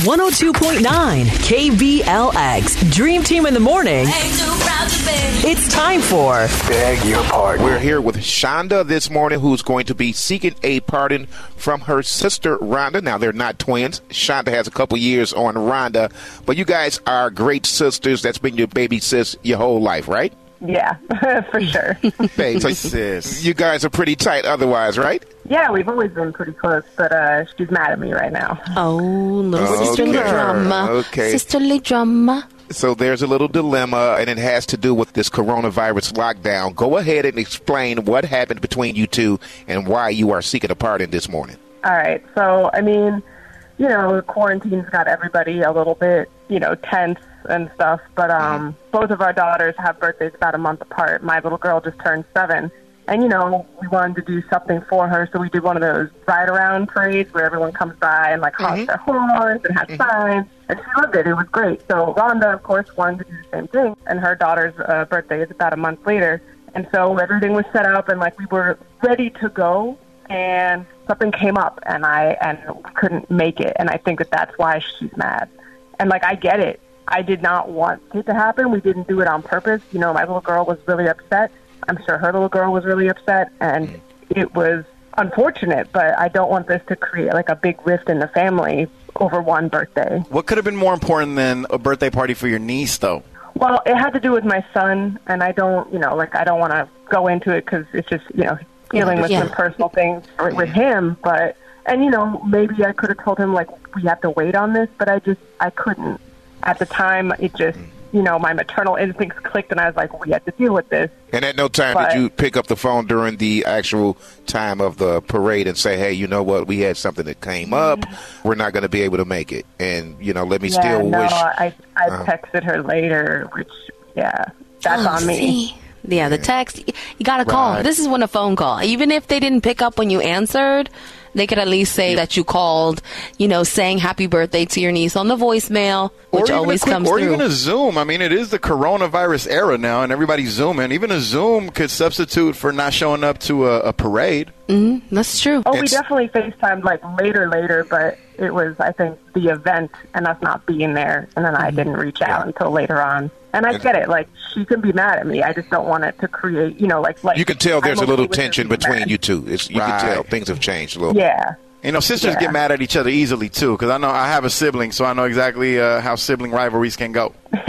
102.9 KBLX. Dream Team in the morning. It's time for Beg Your Pardon. We're here with Shonda this morning, who's going to be seeking a pardon from her sister Rhonda. Now they're not twins. Shonda has a couple years on Rhonda, but you guys are great sisters. That's been your baby sis your whole life, right? Yeah, for sure. Baby sis. You guys are pretty tight otherwise, right? yeah, we've always been pretty close, but uh, she's mad at me right now. Oh, little Okay. sisterly drama. Okay. Sisterly drama. So there's a little dilemma, and it has to do with this coronavirus lockdown. Go ahead and explain what happened between you two and why you are seeking a pardon this morning. All right, so I mean, you know, quarantine's got everybody a little bit, you know, tense and stuff. But um, both of our daughters have birthdays about a month apart. My little girl just turned seven, and you know, we wanted to do something for her, so we did one of those ride around parades where everyone comes by and like honks their horns and has signs. And she loved it. It was great. So Rhonda, of course, wanted to do the same thing, and her daughter's uh, birthday is about a month later. And so everything was set up, and like we were ready to go, and something came up, and I and couldn't make it. And I think that that's why she's mad. And like I get it. I did not want it to happen. We didn't do it on purpose. You know, my little girl was really upset. I'm sure her little girl was really upset, and mm. it was unfortunate. But I don't want this to create like a big rift in the family over one birthday. What could have been more important than a birthday party for your niece, though? Well, it had to do with my son, and I don't, you know, like I don't want to go into it because it's just, you know, dealing with Yeah. some personal things with with him. But and you know, maybe I could have told him like we have to wait on this, but I just I couldn't at the time. It just, you know, my maternal instincts clicked, and I was like, we have to deal with this. And at no time But- did you pick up the phone during the actual time of the parade and say, "Hey, you know what? We had something that came up. We're not going to be able to make it." And you know, let me yeah, still no, wish. I I Uh-huh. texted her later, which yeah, that's Oh, on me. see? Yeah, the text. You got to call. Right. This is when a phone call. Even if they didn't pick up when you answered, they could at least say that you called, you know, saying happy birthday to your niece on the voicemail, which always quick- comes or through. even a Zoom. I mean, it is the coronavirus era now, and everybody's zooming. Even a Zoom could substitute for not showing up to a, a parade. Mm-hmm. That's true. Oh, we definitely FaceTimed like later, later, but it was, I think, the event and us not being there. And then I didn't reach out until later on. And I And- get it. Like, she can be mad at me. I just don't want it to create, you know, like, like you can tell there's I'm a little okay with her tension between mad. you two. It's, you Right. can tell things have changed a little. Yeah. You know, sisters Yeah. get mad at each other easily too, because I know I have a sibling, so I know exactly uh, how sibling rivalries can go.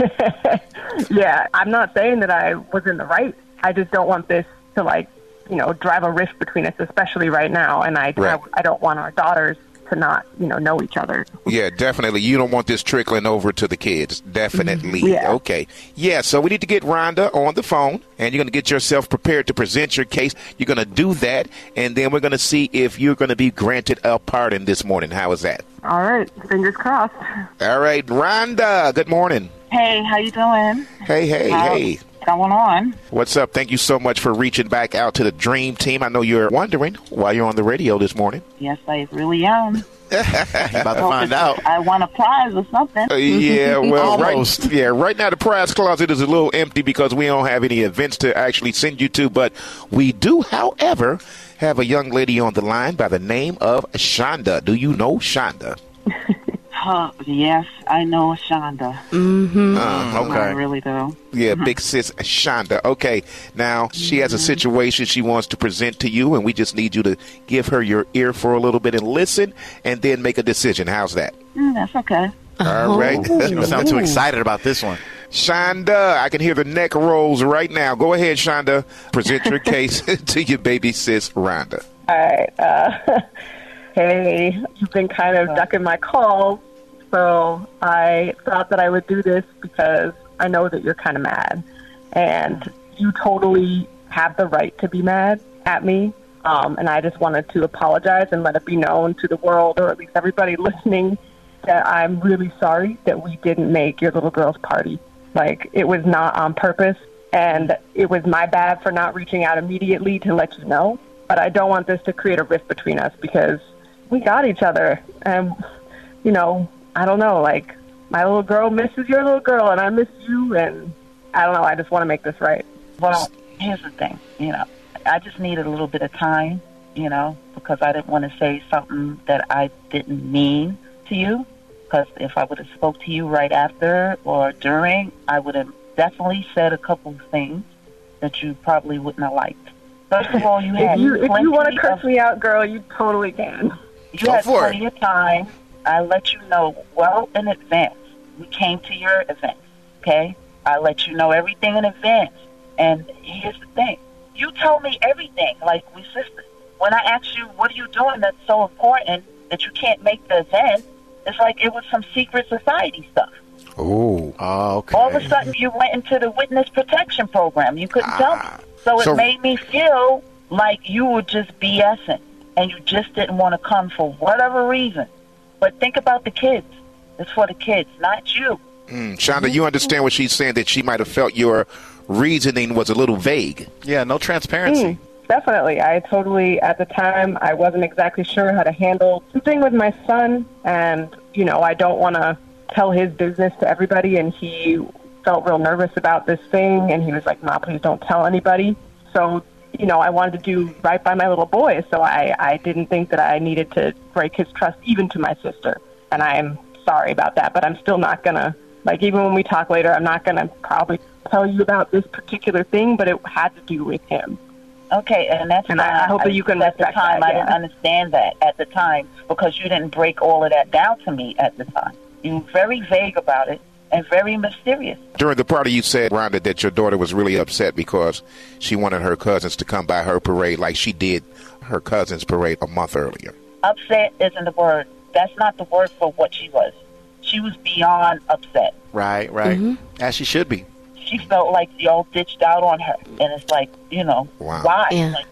Yeah. I'm not saying that I was in the right. I just don't want this to, like, you know, drive a rift between us, especially right now. And I, Right. I, I don't want our daughters to not, you know, know each other. Yeah, definitely. You don't want this trickling over to the kids. Definitely. Mm-hmm. Yeah. Okay. Yeah, so we need to get Rhonda on the phone, and you're going to get yourself prepared to present your case. You're going to do that, and then we're going to see if you're going to be granted a pardon this morning. How is that? All right. Fingers crossed. All right, Rhonda, good morning. Hey, how you doing? Hey, hey, How's hey. Going on. What's up? Thank you so much for reaching back out to the Dream Team. I know you're wondering why you're on the radio this morning. Yes, I really am. You about to find out. I won a prize or something. Uh, yeah, well, right. Yeah, right now the prize closet is a little empty because we don't have any events to actually send you to. But we do, however, have a young lady on the line by the name of Shonda. Do you know Shonda? Huh, yes, I know Shonda. Uh, I okay. really do. Yeah, big sis Shonda. Okay, now she has a situation she wants to present to you, and we just need you to give her your ear for a little bit and listen, and then make a decision. How's that? Mm, that's okay. All right. You don't sound too excited about this one. Shonda, I can hear the neck rolls right now. Go ahead, Shonda. Present your case to your baby sis, Rhonda. All right. Uh, hey, you've been kind of ducking my calls, so I thought that I would do this because I know that you're kind of mad, and you totally have the right to be mad at me. Um, and I just wanted to apologize and let it be known to the world, or at least everybody listening, that I'm really sorry that we didn't make your little girl's party. Like, it was not on purpose, and it was my bad for not reaching out immediately to let you know. But I don't want this to create a rift between us because we got each other. And, you know, I don't know, like, my little girl misses your little girl, and I miss you, and I don't know, I just want to make this right. Well, here's the thing. You know, I just needed a little bit of time, you know, because I didn't want to say something that I didn't mean to you. Because if I would have spoke to you right after or during, I would have definitely said a couple of things that you probably wouldn't have liked. First of all, you had If you if you want to curse of, me out, girl, you totally can. you Go had for plenty of time. I let you know well in advance. We came to your event, okay? I let you know everything in advance. And here's the thing: you told me everything, like we sisters. When I asked you, "What are you doing that's so important that you can't make the event?" It's like it was some secret society stuff. Oh. Oh, okay. All of a sudden, you went into the witness protection program. You couldn't tell me. Ah. So it So- made me feel like you were just BSing and you just didn't want to come for whatever reason. But think about the kids. It's for the kids, not you. Mm, Shonda, you understand what she's saying that she might have felt your reasoning was a little vague. yeah, no transparency. Definitely. I totally, at the time, I wasn't exactly sure how to handle something with my son. And, you know, I don't want to tell his business to everybody. And he felt real nervous about this thing. And he was like, Ma, please don't tell anybody. So, you know, I wanted to do right by my little boy. So I, I didn't think that I needed to break his trust even to my sister. And I'm sorry about that. But I'm still not going to, like, even when we talk later, I'm not going to probably tell you about this particular thing. But it had to do with him. Okay, and that's And I-. I hope that you can At the time, that, I didn't understand that at the time because you didn't break all of that down to me at the time. You were very vague about it and very mysterious. During the party, you said, Rhonda, that your daughter was really upset because she wanted her cousins to come by her parade like she did her cousin's parade a month earlier. Upset isn't the word. That's not the word for what she was. She was beyond upset. Right, right. Mm-hmm. As she should be. She felt like y'all ditched out on her, and it's like, you know, Wow. why? Yeah. Like,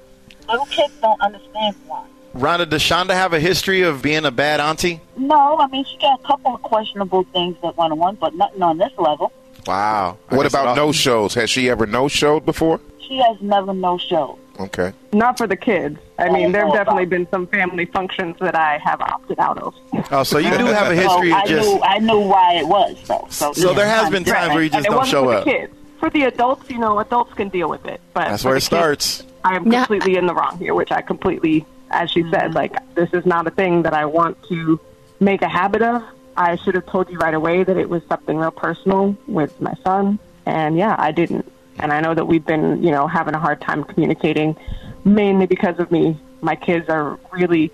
little kids don't understand why. Rhonda, does Shonda have a history of being a bad auntie? No, I mean she got a couple of questionable things that went on, but nothing on this level. Wow. I What about no shows? Has she ever no showed before? She has never no showed. Okay. Not for the kids. I mean, there have definitely been some family functions that I have opted out of. Oh, so you do have a history so of I just. knew I knew why it was though. So, So yeah, there has I'm been times where you just it don't wasn't show for up. the kids. For the adults, you know, adults can deal with it. But That's where it kids, starts. I am Now- completely in the wrong here, which I completely, as she said, mm. like this is not a thing that I want to make a habit of. I should have told you right away that it was something real personal with my son, and yeah, I didn't. And I know that we've been, you know, having a hard time communicating, mainly because of me. My kids are really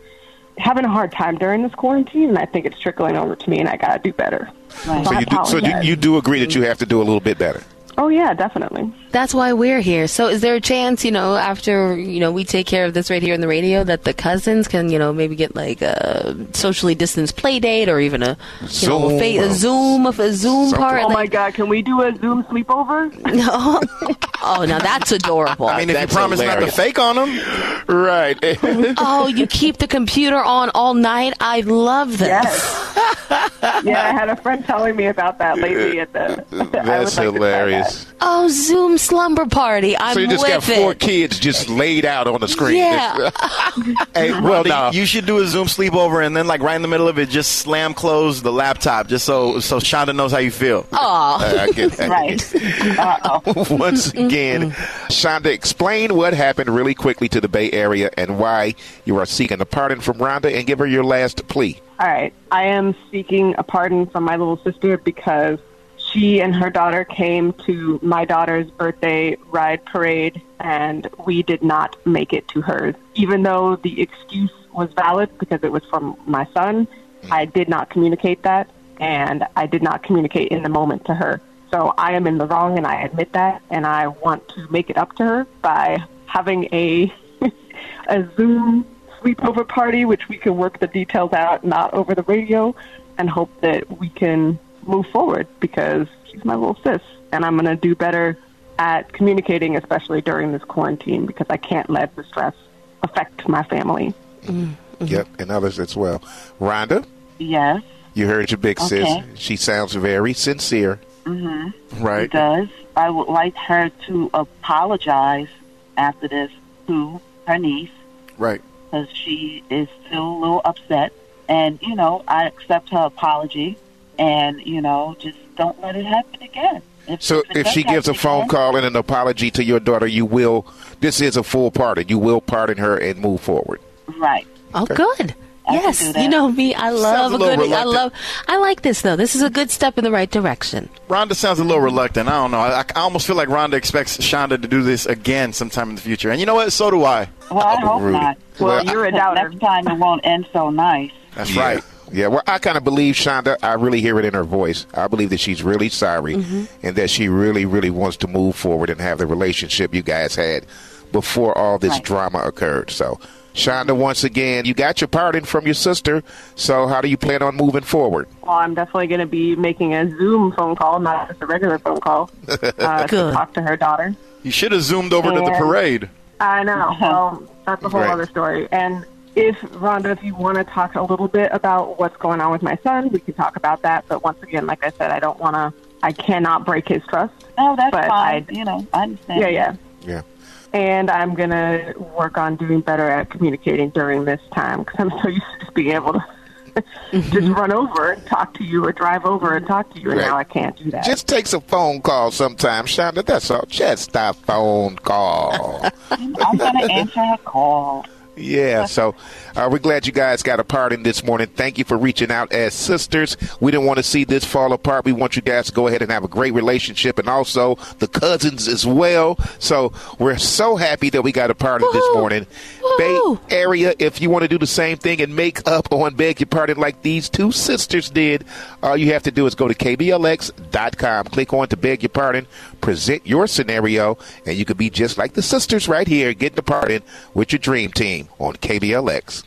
having a hard time during this quarantine, and I think it's trickling over to me, and I gotta do better. Right. So I you do, so you, you do agree that you have to do a little bit better. Oh yeah, definitely. That's why we're here. So, is there a chance, you know, after you know we take care of this right here in the radio, that the cousins can, you know, maybe get like a socially distanced play date or even a, you know, a, fa- or a Zoom, a Zoom something. part? Oh my God, can we do a Zoom sleepover? No. oh, now that's adorable. I mean, if That's you promise not to fake on them, Right. oh, you keep the computer on all night. I love this. Yeah, I had a friend telling me about that lately at the. That's like to try hilarious. Oh, Zoom slumber party. I'm So you just with got four it. kids just laid out on the screen. Yeah. hey, Well, no. you should do a Zoom sleepover and then, like, right in the middle of it, just slam close the laptop just so so Shonda knows how you feel. Oh, I. Right. Uh-oh. Once again, Shonda, explain what happened really quickly to the Bay Area and why you are seeking a pardon from Rhonda and give her your last plea. All right, I am seeking a pardon from my little sister because she and her daughter came to my daughter's birthday ride parade, and we did not make it to hers. Even though the excuse was valid because it was from my son, I did not communicate that, and I did not communicate in the moment to her. So I am in the wrong, and I admit that, and I want to make it up to her by having a a Zoom sleepover party, which we can work the details out, not over the radio, and hope that we can move forward because she's my little sis, and I'm going to do better at communicating, especially during this quarantine, because I can't let the stress affect my family. Mm-hmm. Yep, and others as well. Rhonda, Yes, you heard your big sis. Okay. She sounds very sincere. it Right. does. I would like her to apologize after this to her niece Right. Because she is still a little upset. And, you know, I accept her apology and, you know, just don't let it happen again. If, So it if she gives a phone again, call and an apology to your daughter, you will. This is a full pardon. You will pardon her and move forward. Right. oh, good. I yes, you know me. I love a a little good. I love. I like this though. This is a good step in the right direction. Rhonda sounds a little reluctant. I don't know. I, I almost feel like Rhonda expects Shonda to do this again sometime in the future. And you know what? So do I. Well, I hope Rudy. not. Well, you're a Because doubter. Next time it won't end so nice. That's Yeah. right. Yeah, well, I kind of believe Shonda. I really hear it in her voice. I believe that she's really sorry mm-hmm. and that she really, really wants to move forward and have the relationship you guys had before all this Right. drama occurred. So, Shonda, once again, you got your pardon from your sister. So, how do you plan on moving forward? Well, I'm definitely going to be making a Zoom phone call, not just a regular phone call, uh, to talk to her daughter. You should have zoomed over to the parade. I know. Well, that's a whole Right. other story. And if Rhonda, if you want to talk a little bit about what's going on with my son, we can talk about that. But once again, like I said, I don't want to. I cannot break his trust. No, that's But fine. I- you know, I understand. Yeah, yeah. Yeah. And I'm gonna work on doing better at communicating during this time because I'm so used to just being able to just mm-hmm. run over and talk to you, or drive over and talk to you, and Right. now I can't do that. Just takes a phone call sometimes, Shonda. That's all. Just a phone call. I'm going to answer her call. Yeah, so uh, we're glad you guys got a pardon this morning. Thank you for reaching out as sisters. We didn't want to see this fall apart. We want you guys to go ahead and have a great relationship and also the cousins as well. So we're so happy that we got a pardon this morning. Woohoo! Bay Area, if you want to do the same thing and make up on Beg Your Pardon like these two sisters did, all you have to do is go to KBLX.com, click on to Beg Your Pardon, present your scenario, and you could be just like the sisters right here, getting pardon with your dream team on KBLX.